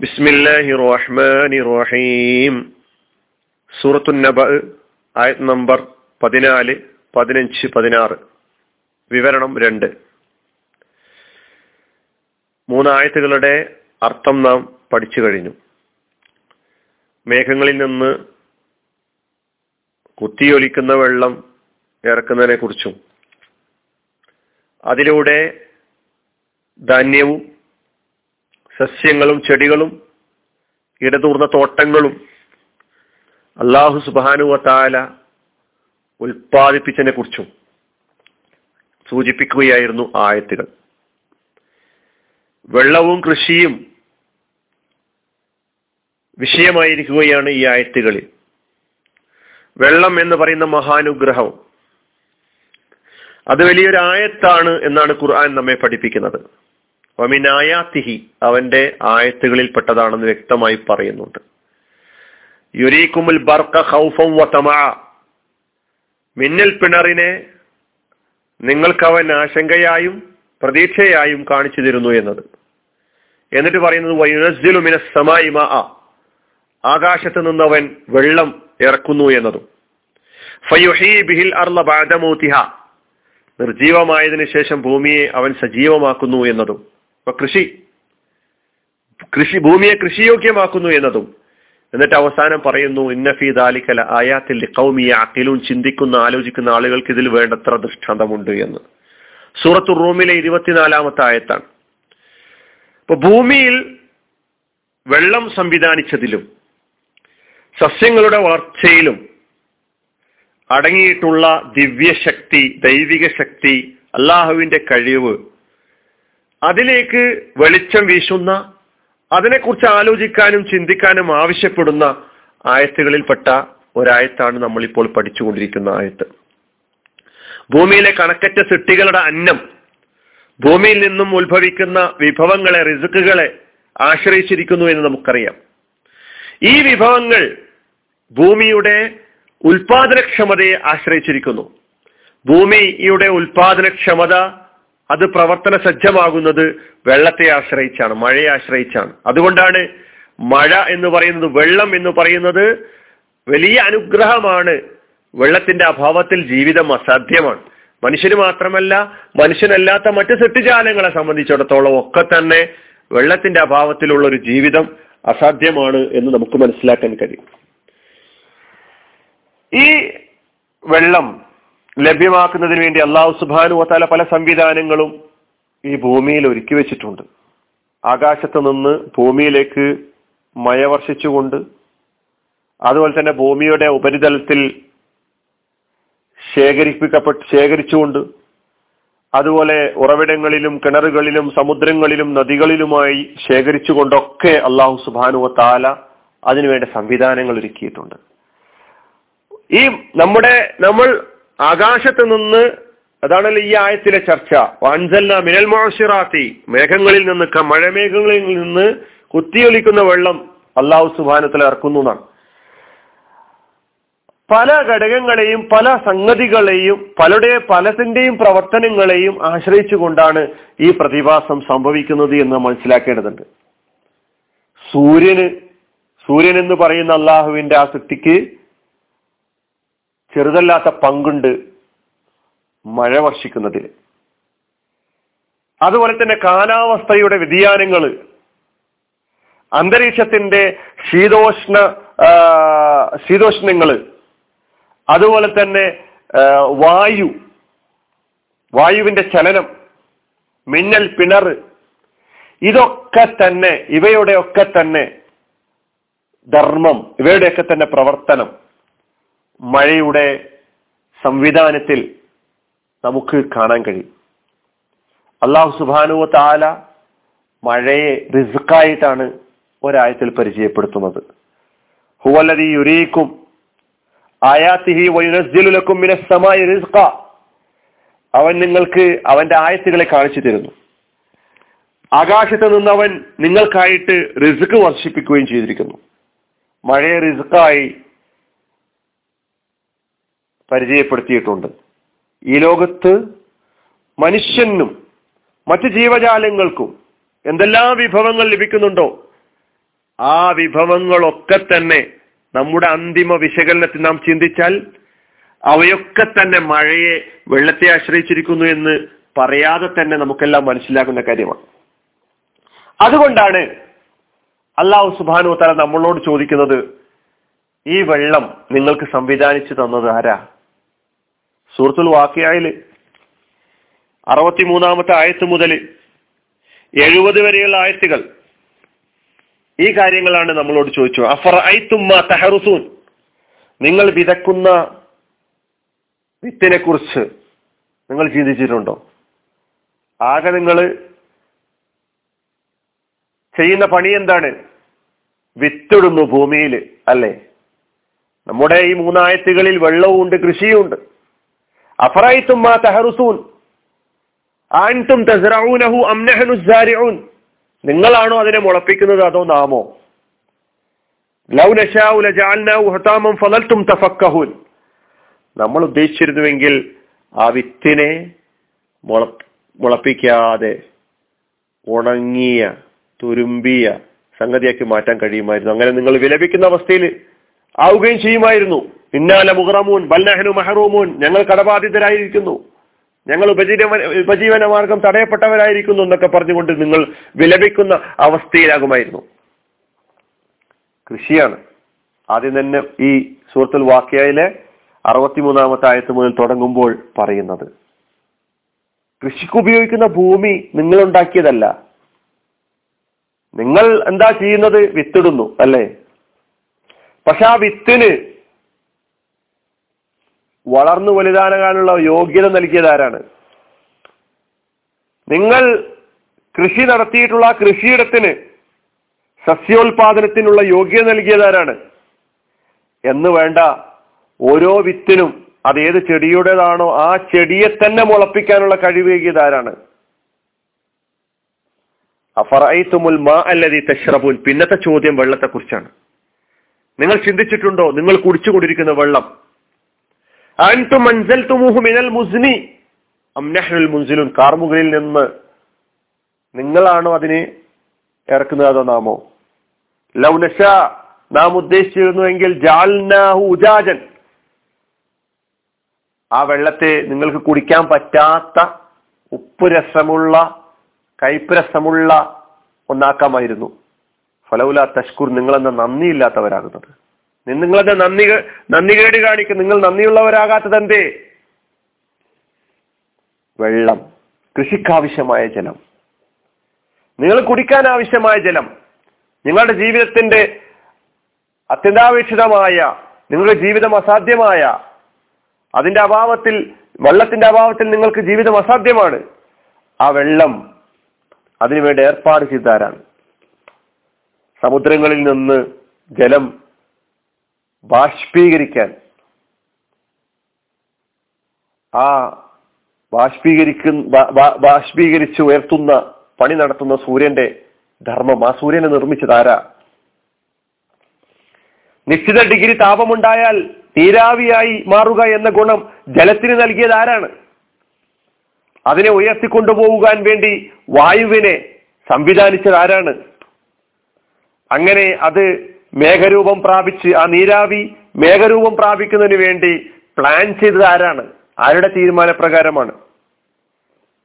ബിസ്മില്ലാഹി റഹ്മാനി റഹീം സൂറത്തു നബ ആയത് നമ്പർ പതിനാല് പതിനഞ്ച് പതിനാറ്. വിവരണം രണ്ട്. മൂന്നായത്തുകളുടെ അർത്ഥം നാം പഠിച്ചു കഴിഞ്ഞു. മേഘങ്ങളിൽ നിന്ന് കുത്തിയൊലിക്കുന്ന വെള്ളം ഇറക്കുന്നതിനെ കുറിച്ചും അതിലൂടെ ധാന്യവും സസ്യങ്ങളും ചെടികളും ഇടതൂർന്ന തോട്ടങ്ങളും അള്ളാഹു സുബാനുവത്താല ഉൽപ്പാദിപ്പിച്ചതിനെ കുറിച്ചും സൂചിപ്പിക്കുകയായിരുന്നു ആയത്തുകൾ. വെള്ളവും കൃഷിയും വിഷയമായിരിക്കുകയാണ് ഈ ആയത്തുകളിൽ. വെള്ളം എന്ന് പറയുന്ന മഹാനുഗ്രഹം. അത് വലിയൊരു ആയത്താണ് എന്നാണ് ഖുർആൻ നമ്മെ പഠിപ്പിക്കുന്നത്. വമിനായാത്തിഹി അവന്റെ ആയത്തുകളിൽ പെട്ടതാണെന്ന് വ്യക്തമായി പറയുന്നുണ്ട്. യുരീക്കുമുൽ ബർക്ക ഹൗഫം മിന്നൽ പിണറിനെ നിങ്ങൾക്കവൻ ആശങ്കയായും പ്രതീക്ഷയായും കാണിച്ചു തരുന്നു എന്നത്. എന്നിട്ട് പറയുന്നത് വയുനസ്ജിലു മിനസ്സമായി മാ. ആകാശത്ത് നിന്നവൻ വെള്ളം ഇറക്കുന്നു എന്നതും. നിർജീവമായതിനു ശേഷം ഭൂമിയെ അവൻ സജീവമാക്കുന്നു എന്നതും. ഇപ്പൊ കൃഷി. കൃഷി ഭൂമിയെ കൃഷിയോഗ്യമാക്കുന്നു എന്നതും. എന്നിട്ട് അവസാനം പറയുന്നു ഇന്നഫി ദാലിക്കല ആയാത്തിൽ കൗമിയ അഖിലും ചിന്തിക്കുന്ന ആലോചിക്കുന്ന ആളുകൾക്ക് ഇതിൽ വേണ്ടത്ര ദൃഷ്ടാന്തമുണ്ട് എന്ന്. സൂറത്തു റൂമിലെ ഇരുപത്തിനാലാമത്തെ ആയത്താണ്. ഇപ്പൊ ഭൂമിയിൽ വെള്ളം സംവിധാനിച്ചതിലും സസ്യങ്ങളുടെ വളർച്ചയിലും അടങ്ങിയിട്ടുള്ള ദിവ്യശക്തി ദൈവിക ശക്തി അള്ളാഹുവിന്റെ കഴിവ് അതിലേക്ക് വെളിച്ചം വീശുന്ന അതിനെക്കുറിച്ച് ആലോചിക്കാനും ചിന്തിക്കാനും ആവശ്യപ്പെടുന്ന ആയത്തുകളിൽപ്പെട്ട ഒരായത്താണ് നമ്മളിപ്പോൾ പഠിച്ചുകൊണ്ടിരിക്കുന്ന ആയത്ത്. ഭൂമിയിലെ കണക്കറ്റ സിട്ടികളുടെ അന്നം ഭൂമിയിൽ നിന്നും ഉത്ഭവിക്കുന്ന വിഭവങ്ങളെ റിസുക്കുകളെ ആശ്രയിച്ചിരിക്കുന്നു എന്ന് നമുക്കറിയാം. ഈ വിഭവങ്ങൾ ഭൂമിയുടെ ഉൽപാദനക്ഷമതയെ ആശ്രയിച്ചിരിക്കുന്നു. ഭൂമിയുടെ ഉൽപാദനക്ഷമത അത് പ്രവർത്തന സജ്ജമാകുന്നത് വെള്ളത്തെ ആശ്രയിച്ചാണ് മഴയെ ആശ്രയിച്ചാണ്. അതുകൊണ്ടാണ് മഴ എന്ന് പറയുന്നത് വെള്ളം എന്ന് പറയുന്നത് വലിയ അനുഗ്രഹമാണ്. വെള്ളത്തിന്റെ അഭാവത്തിൽ ജീവിതം അസാധ്യമാണ്. മനുഷ്യന് മാത്രമല്ല മനുഷ്യനല്ലാത്ത മറ്റ് സൃഷ്ടിജാലങ്ങളെ സംബന്ധിച്ചിടത്തോളം ഒക്കെ തന്നെ വെള്ളത്തിന്റെ അഭാവത്തിലുള്ള ഒരു ജീവിതം അസാധ്യമാണ് എന്ന് നമുക്ക് മനസ്സിലാക്കാൻ കഴിയും. ഈ വെള്ളം ലഭ്യമാക്കുന്നതിന് വേണ്ടി അള്ളാഹു സുബാനു വത്താല പല സംവിധാനങ്ങളും ഈ ഭൂമിയിൽ ഒരുക്കി വെച്ചിട്ടുണ്ട്. ആകാശത്ത് നിന്ന് ഭൂമിയിലേക്ക് മഴ വർഷിച്ചുകൊണ്ട് അതുപോലെ തന്നെ ഭൂമിയുടെ ഉപരിതലത്തിൽ ശേഖരിപ്പിക്കപ്പെട്ട് ശേഖരിച്ചുകൊണ്ട് അതുപോലെ ഉറവിടങ്ങളിലും കിണറുകളിലും സമുദ്രങ്ങളിലും നദികളിലുമായി ശേഖരിച്ചുകൊണ്ടൊക്കെ അള്ളാഹു സുബാനുവ താല അതിനുവേണ്ട സംവിധാനങ്ങൾ ഒരുക്കിയിട്ടുണ്ട്. ഈ നമ്മുടെ നമ്മൾ ആകാശത്ത് നിന്ന് അതാണല്ലോ ഈ ആയത്തിലെ ചർച്ച. മിനൽ മോഷിറാത്തി മേഘങ്ങളിൽ നിന്ന് മഴമേഘങ്ങളിൽ നിന്ന് കുത്തിയൊലിക്കുന്ന വെള്ളം അള്ളാഹു സുബാനത്തിൽ ഇറക്കുന്നു എന്നാണ്. പല ഘടകങ്ങളെയും പല സംഗതികളെയും പലരുടെ പലതിന്റെയും പ്രവർത്തനങ്ങളെയും ആശ്രയിച്ചുകൊണ്ടാണ് ഈ പ്രതിഭാസം സംഭവിക്കുന്നത് എന്ന് മനസ്സിലാക്കേണ്ടതുണ്ട്. സൂര്യന് സൂര്യൻ എന്ന് പറയുന്ന അള്ളാഹുവിന്റെ ആസക്തിക്ക് ചെറുതല്ലാത്ത പങ്കുണ്ട് മഴ വർഷിക്കുന്നതിൽ. അതുപോലെ തന്നെ കാലാവസ്ഥയുടെ വ്യതിയാനങ്ങൾ അന്തരീക്ഷത്തിന്റെ ശീതോഷ്ണ ശീതോഷ്ണങ്ങൾ അതുപോലെ തന്നെ വായു വായുവിന്റെ ചലനം മിന്നൽ പിണർ ഇതൊക്കെ തന്നെ ഇവയുടെയൊക്കെ തന്നെ ധർമ്മം ഇവയുടെയൊക്കെ തന്നെ പ്രവർത്തനം. മഴയുടെ സംവിധാനത്തിൽ നമുക്ക് കാണാൻ കഴിയും. അള്ളാഹു സുബാനുവ താല മഴയെ റിസ്ക്കായിട്ടാണ് ഒരായത്തിൽ പരിചയപ്പെടുത്തുന്നത്. ഹുവല്ലതി യുരീക്കും ആയാത്തിഹി അവൻ നിങ്ങൾക്ക് അവന്റെ ആയത്തുകളെ കാണിച്ചു തരുന്നു. ആകാശത്ത് നിന്ന് അവൻ നിങ്ങൾക്കായിട്ട് റിസ്ക് വർഷിപ്പിക്കുകയും ചെയ്തിരിക്കുന്നു. മഴയെ റിസ്ക്കായി പരിചയപ്പെടുത്തിയിട്ടുണ്ട്. ഈ ലോകത്ത് മനുഷ്യനും മറ്റ് ജീവജാലങ്ങൾക്കും എന്തെല്ലാം വിഭവങ്ങൾ ലഭിക്കുന്നുണ്ടോ ആ വിഭവങ്ങളൊക്കെ തന്നെ നമ്മുടെ അന്തിമ വിശകലനത്തിൽ നാം ചിന്തിച്ചാൽ അവയൊക്കെ തന്നെ മഴയെ വെള്ളത്തെ ആശ്രയിച്ചിരിക്കുന്നു എന്ന് പറയാതെ തന്നെ നമുക്കെല്ലാം മനസ്സിലാക്കുന്ന കാര്യമാണ്. അതുകൊണ്ടാണ് അള്ളാഹു സുബാനു തല നമ്മളോട് ചോദിക്കുന്നത് ഈ വെള്ളം നിങ്ങൾക്ക് സംവിധാനിച്ചു തന്നത് ആരാ? സൂറത്തുൽ അറുപത്തി അറുപത്തിമൂന്നാമത്തെ ആയത്ത് മുതൽ എഴുപത് വരെയുള്ള ആയത്തുകൾ. ഈ കാര്യങ്ങളാണ് നമ്മളോട് ചോദിച്ചു അഫർ തെഹറുസൂൻ. നിങ്ങൾ വിതക്കുന്ന വിത്തിനെ കുറിച്ച് നിങ്ങൾ ചിന്തിച്ചിട്ടുണ്ടോ? ആകെ നിങ്ങൾ ചെയ്യുന്ന പണി എന്താണ്? വിത്തിടുന്നു ഭൂമിയിൽ അല്ലേ? നമ്മുടെ ഈ മൂന്നായത്തുകളിൽ വെള്ളവും ഉണ്ട് കൃഷിയും ഉണ്ട് മാ തഹറുസൂൻ നിങ്ങളാണോ അതിനെ മുളപ്പിക്കുന്നത് അതോ നാമോ? ലൗ ഫലൽതും തഫക്കഹൂൻ. നമ്മൾ ഉദ്ദേശിച്ചിരുന്നുവെങ്കിൽ ആ വിത്തിനെ മുള മുളപ്പിക്കാതെ ഉണങ്ങിയ തുരുമ്പിയ സംഗതിയാക്കി മാറ്റാൻ കഴിയുമായിരുന്നു. അങ്ങനെ നിങ്ങൾ വിലപിക്കുന്ന അവസ്ഥയിൽ ആവുകയും ചെയ്യുമായിരുന്നു. ഇന്നാല മുഹറമൂൻ ബല്ലഹനു മെഹറൂമൂൻ. ഞങ്ങൾ കടബാധിതരായിരിക്കുന്നു. ഞങ്ങൾ ഉപജീവന ഉപജീവന മാർഗം തടയപ്പെട്ടവരായിരിക്കുന്നു എന്നൊക്കെ പറഞ്ഞുകൊണ്ട് നിങ്ങൾ വിലപിക്കുന്ന അവസ്ഥയിലാകുമായിരുന്നു. കൃഷിയാണ്. ആദ്യം തന്നെ ഈ സുഹൃത്തുൽ വാക്യയിലെ അറുപത്തിമൂന്നാമത്തെ ആയത്ത് മുതൽ തുടങ്ങുമ്പോൾ പറയുന്നത്. കൃഷിക്ക് ഉപയോഗിക്കുന്ന ഭൂമി നിങ്ങൾ ഉണ്ടാക്കിയതല്ല നിങ്ങൾ എന്താ ചെയ്യുന്നത്? വിത്തിടുന്നു അല്ലേ? പക്ഷെ ആ വിത്തിന് വളർന്നു വലുതാനാകാനുള്ള യോഗ്യത നൽകിയത് ആരാണ് നിങ്ങൾ കൃഷി നടത്തിയിട്ടുള്ള കൃഷിയിടത്തിന് സസ്യോൽപാദനത്തിനുള്ള യോഗ്യത നൽകിയത് ആരാണ് എന്ന് വേണ്ട ഓരോ വിത്തിനും അത് ഏത് ചെടിയുടേതാണോ ആ ചെടിയെ തന്നെ മുളപ്പിക്കാനുള്ള കഴിവേകിയത് ആരാണ് അഫറൈത്തുമുൽ മാ അല്ലതി തഷ്റബുൽ പിന്നത്തെ ചോദ്യം വെള്ളത്തെ കുറിച്ചാണ് നിങ്ങൾ ചിന്തിച്ചിട്ടുണ്ടോ? നിങ്ങൾ കുടിച്ചുകൊണ്ടിരിക്കുന്ന വെള്ളം മിനൽ മുൻസിലുൻ. കാർമുകളിൽ നിന്ന് നിങ്ങളാണോ അതിനെ ഇറക്കുന്നത് അതോ നാമോ? ലൗനഷ നാം ഉദ്ദേശിച്ചിരുന്നുവെങ്കിൽ ജാൽനാഹു ഉജാജൻ. ആ വെള്ളത്തെ നിങ്ങൾക്ക് കുടിക്കാൻ പറ്റാത്ത ഉപ്പ് രസമുള്ള കയ്പ് രസമുള്ള ഒന്നാക്കാമായിരുന്നു. ഫലവുല തഷ്കൂർ നിങ്ങളെന്ന നന്ദിയില്ലാത്തവരാകുന്നത്. നിങ്ങളെന്ന നന്ദി നന്ദികേട് കാണിക്കും? നിങ്ങൾ നന്ദിയുള്ളവരാകാത്തത് എന്തേ വെള്ളം. കൃഷിക്കാവശ്യമായ ജലം. നിങ്ങൾ കുടിക്കാൻ ആവശ്യമായ ജലം. നിങ്ങളുടെ ജീവിതത്തിന്റെ അത്യന്താപേക്ഷിതമായ നിങ്ങളുടെ ജീവിതം അസാധ്യമായ അതിന്റെ അഭാവത്തിൽ വെള്ളത്തിന്റെ അഭാവത്തിൽ നിങ്ങൾക്ക് ജീവിതം അസാധ്യമാണ്. ആ വെള്ളം അതിനുവേണ്ടി ഏർപ്പാട് ചെയ്താരാണ് സമുദ്രങ്ങളിൽ നിന്ന് ജലം ബാഷ്പീകരിക്കാൻ. ആ ബാഷ്പീകരിക്കുന്ന ബാഷ്പീകരിച്ച് ഉയർത്തുന്ന പണി നടത്തുന്ന സൂര്യന്റെ ധർമ്മം. ആ സൂര്യനെ നിർമ്മിച്ചത് ആരാ? നിശ്ചിത ഡിഗ്രി താപമുണ്ടായാൽ നീരാവിയായി മാറുക എന്ന ഗുണം ജലത്തിന് നൽകിയത് ആരാണ്? അതിനെ ഉയർത്തിക്കൊണ്ടുപോകാൻ വേണ്ടി വായുവിനെ സംവിധാനിച്ചത് ആരാണ്? അങ്ങനെ അത് മേഘരൂപം പ്രാപിച്ച് ആ നീരാവി മേഘരൂപം പ്രാപിക്കുന്നതിന് വേണ്ടി പ്ലാൻ ചെയ്തത് ആരാണ്? ആരുടെ തീരുമാനപ്രകാരമാണ്?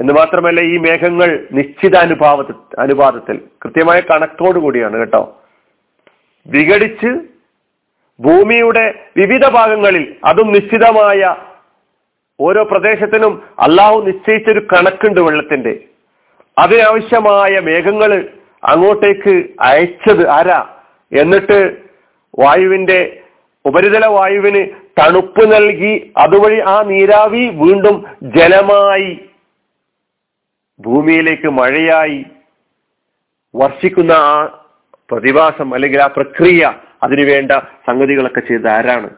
എന്ന് മാത്രമല്ല ഈ മേഘങ്ങൾ നിശ്ചിത അനുഭാവ അനുപാതത്തിൽ കൃത്യമായ കണക്കോട് കൂടിയാണ് കേട്ടോ. വിഘടിച്ച് ഭൂമിയുടെ വിവിധ ഭാഗങ്ങളിൽ അതും നിശ്ചിതമായ ഓരോ പ്രദേശത്തിനും അള്ളാഹു നിശ്ചയിച്ചൊരു കണക്കുണ്ട് വെള്ളത്തിന്റെ അതിനാവശ്യമായ മേഘങ്ങൾ അങ്ങോട്ടേക്ക് അയച്ചത് ആരാ? എന്നിട്ട് വായുവിന്റെ ഉപരിതല വായുവിന് തണുപ്പ് നൽകി അതുവഴി ആ നീരാവി വീണ്ടും ജലമായി ഭൂമിയിലേക്ക് മഴയായി വർഷിക്കുന്ന ആ പ്രതിഭാസം അല്ലെങ്കിൽ ആ പ്രക്രിയ അതിനുവേണ്ട സംഗതികളൊക്കെ ചെയ്ത് ആരാണ്?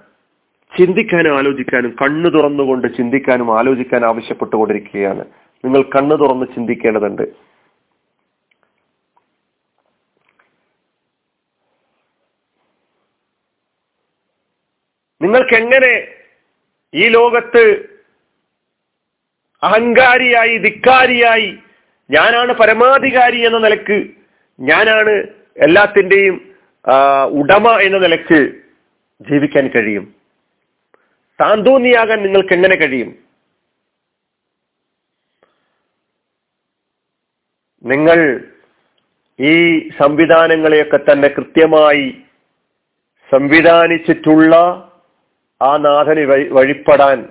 ചിന്തിക്കാനും ആലോചിക്കാനും കണ്ണു തുറന്നുകൊണ്ട് ചിന്തിക്കാനും ആലോചിക്കാനും ആവശ്യപ്പെട്ടുകൊണ്ടിരിക്കുകയാണ്. നിങ്ങൾ കണ്ണു തുറന്ന് ചിന്തിക്കേണ്ടതുണ്ട്. നിങ്ങൾക്ക് എങ്ങനെ ഈ ലോകത്ത് അഹങ്കാരിയായി ധിക്കാരിയായി ഞാനാണ് പരമാധികാരി എന്ന നിലയ്ക്ക് ഞാനാണ് എല്ലാത്തിന്റെയും ഉടമ എന്ന നിലയ്ക്ക് ജീവിക്കാൻ കഴിയും? താന്തോന്നിയാകാൻ നിങ്ങൾക്ക് എങ്ങനെ കഴിയും? നിങ്ങൾ ഈ സംവിധാനങ്ങളെയൊക്കെ തന്നെ കൃത്യമായി സംവിധാനിച്ചിട്ടുള്ള ആ നാഥന് വഴിപ്പെടാൻ.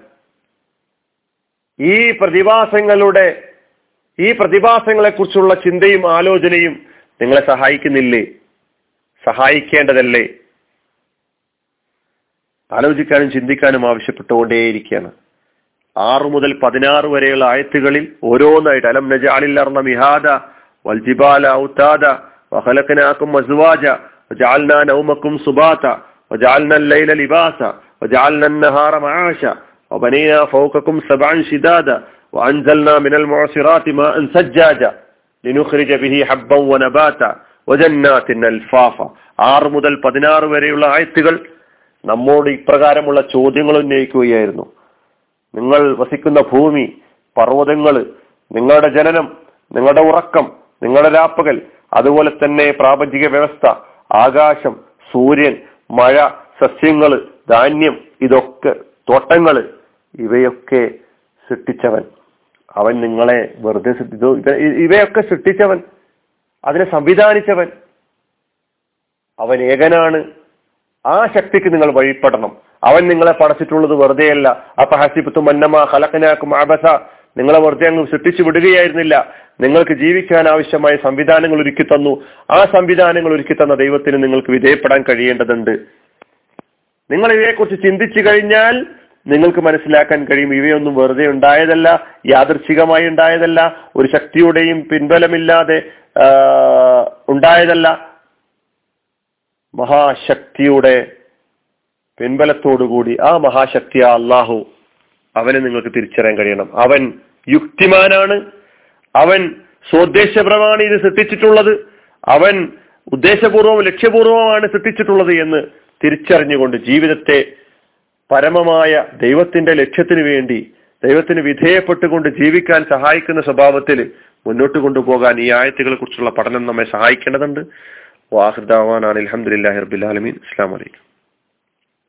ഈ പ്രതിഭാസങ്ങളുടെ ഈ പ്രതിഭാസങ്ങളെക്കുറിച്ചുള്ള ചിന്തയും ആലോചനയും നിങ്ങളെ സഹായിക്കുന്നില്ലേ? സഹായിക്കേണ്ടതല്ലേ? ആലോചിക്കാനും ചിന്തിക്കാനും ആവശ്യപ്പെട്ടുകൊണ്ടേയിരിക്കുകയാണ്. ആറ് മുതൽ പതിനാറ് വരെയുള്ള ആയത്തുകളിൽ ഓരോന്നായിട്ട് അലം നജാലിൽ അർണ മിഹാദ വൽജിബാല ഔതാദ വഹലക്കനാക്കും മസുവാജ ജാൽന നൗമക്കും സുബാത ജാൽന ലൈല ലിബാസ وجعلنا النهار معاشا وبنينا فوقكم سبعا شدادا وأنزلنا من المعصرات ماء سجاجا لنخرج به حبا ونباتا وجنات الفافا ആറ് മുതൽ പതിനാറ് വരെയുള്ള ആയത്തുകൾ നമ്മോട് ഇപ്രകാരമുള്ള ചോദ്യങ്ങൾ ഉന്നയിക്കുകയായിരുന്നു നിങ്ങൾ വസിക്കുന്ന ഭൂമി പർവ്വതങ്ങൾ നിങ്ങളുടെ ജനനം നിങ്ങളുടെ ഉറക്കം നിങ്ങളുടെ രാപ്പകൽ അതുപോലെ തന്നെ പ്രാപഞ്ചിക വ്യവസ്ഥ ആകാശം സൂര്യൻ മഴ സസ്യങ്ങൾ ധാന്യം ഇതൊക്കെ തോട്ടങ്ങൾ ഇവയൊക്കെ സൃഷ്ടിച്ചവൻ. അവൻ നിങ്ങളെ വെറുതെ സൃഷ്ടിച്ചു. ഇവയൊക്കെ സൃഷ്ടിച്ചവൻ. അതിനെ സംവിധാനിച്ചവൻ. അവൻ ഏകനാണ്. ആ ശക്തിക്ക് നിങ്ങൾ വഴിപ്പെടണം. അവൻ നിങ്ങളെ പടച്ചിട്ടുള്ളത് വെറുതെയല്ല. അപ്പൊ ഹസിബത്തും മന്നമ ഹലക്കനാക്കും ആബസ നിങ്ങളെ വെറുതെ അങ്ങ് സൃഷ്ടിച്ചു വിടുകയായിരുന്നില്ല. നിങ്ങൾക്ക് ജീവിക്കാൻ ആവശ്യമായ സംവിധാനങ്ങൾ ഒരുക്കി തന്നു. ആ സംവിധാനങ്ങൾ ഒരുക്കി തന്ന ദൈവത്തിന് നിങ്ങൾക്ക് വിധേയപ്പെടാൻ കഴിയേണ്ടതുണ്ട്. നിങ്ങൾ ഇവയെക്കുറിച്ച് ചിന്തിച്ചു കഴിഞ്ഞാൽ നിങ്ങൾക്ക് മനസ്സിലാക്കാൻ കഴിയും ഇവയൊന്നും വെറുതെ ഉണ്ടായതല്ല യാദൃച്ഛികമായി ഉണ്ടായതല്ല ഒരു ശക്തിയുടെയും പിൻബലമില്ലാതെ ഉണ്ടായതല്ല. മഹാശക്തിയുടെ പിൻബലത്തോടുകൂടി ആ മഹാശക്തി അള്ളാഹു അവനെ നിങ്ങൾക്ക് തിരിച്ചറിയാൻ കഴിയണം. അവൻ യുക്തിമാനാണ്. അവൻ സ്വദേശപരമാണ് ഇത് സൃഷ്ടിച്ചിട്ടുള്ളത്. അവൻ ഉദ്ദേശപൂർവം ലക്ഷ്യപൂർവമാണ് സൃഷ്ടിച്ചിട്ടുള്ളത് എന്ന് തിരിച്ചറിഞ്ഞുകൊണ്ട് ജീവിതത്തെ പരമമായ ദൈവത്തിന്റെ ലക്ഷ്യത്തിന് വേണ്ടി ദൈവത്തിന് വിധേയപ്പെട്ടുകൊണ്ട് ജീവിക്കാൻ സഹായിക്കുന്ന സ്വഭാവത്തിൽ മുന്നോട്ട് കൊണ്ടുപോകാൻ ഈ ആയത്തുകളെ കുറിച്ചുള്ള പഠനം നമ്മെ സഹായിക്കേണ്ടതുണ്ട്. വാഹൃദാവാൻ അലഹമുല്ലാ റബുലാലമീൻ അസ്സാം വലൈക്കും